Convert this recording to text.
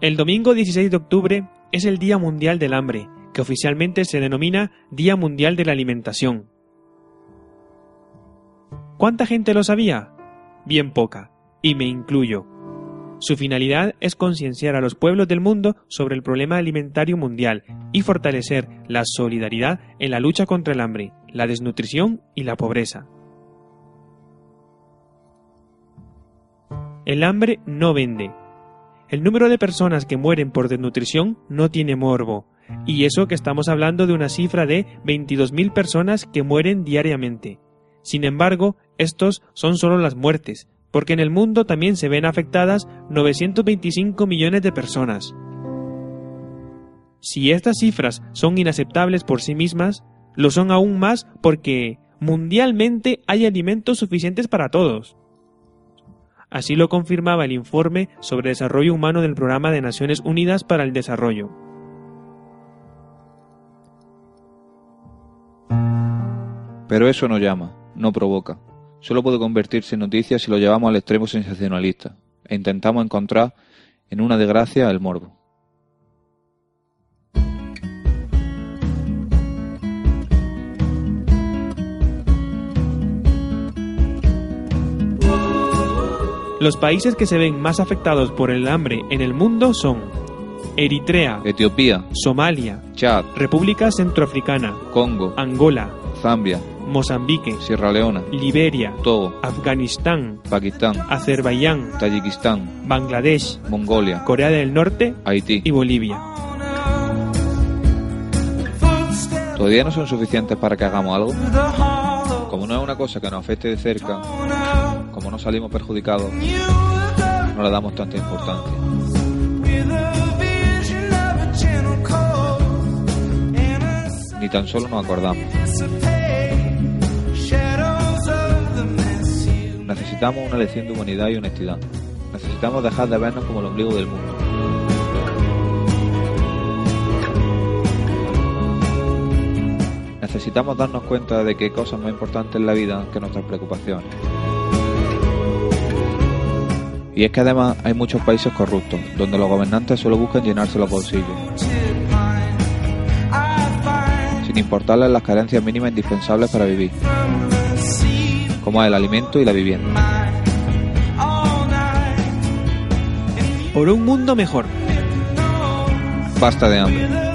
El domingo 16 de octubre es el Día Mundial del Hambre, que oficialmente se denomina Día Mundial de la Alimentación. ¿Cuánta gente lo sabía? Bien poca, y me incluyo. Su finalidad es concienciar a los pueblos del mundo sobre el problema alimentario mundial y fortalecer la solidaridad en la lucha contra el hambre, la desnutrición y la pobreza. El hambre no vende, el número de personas que mueren por desnutrición no tiene morbo, y eso que estamos hablando de una cifra de 22.000 personas que mueren diariamente. Sin embargo, estos son solo las muertes, porque en el mundo también se ven afectadas 925 millones de personas. Si estas cifras son inaceptables por sí mismas, lo son aún más porque mundialmente hay alimentos suficientes para todos. Así lo confirmaba el informe sobre desarrollo humano del Programa de Naciones Unidas para el Desarrollo. Pero eso no llama, no provoca. Solo puede convertirse en noticia si lo llevamos al extremo sensacionalista e intentamos encontrar en una desgracia el morbo. Los países que se ven más afectados por el hambre en el mundo son Eritrea, Etiopía, Somalia, Chad, República Centroafricana, Congo, Angola, Zambia, Mozambique, Sierra Leona, Liberia, Togo, Afganistán, Pakistán, Azerbaiyán, Tayikistán, Bangladesh, Mongolia, Corea del Norte Haití. y Bolivia. ¿Todavía no son suficientes para que hagamos algo? Como no es una cosa que nos afecte de cerca, como no salimos perjudicados, no le damos tanta importancia. Ni tan solo nos acordamos. Necesitamos una lección de humanidad y honestidad. Necesitamos dejar de vernos como el ombligo del mundo. Necesitamos darnos cuenta de que hay cosas más importantes en la vida que nuestras preocupaciones. Y es que además hay muchos países corruptos, donde los gobernantes solo buscan llenarse los bolsillos, sin importarles las carencias mínimas indispensables para vivir, como el alimento y la vivienda. Por un mundo mejor. Basta de hambre.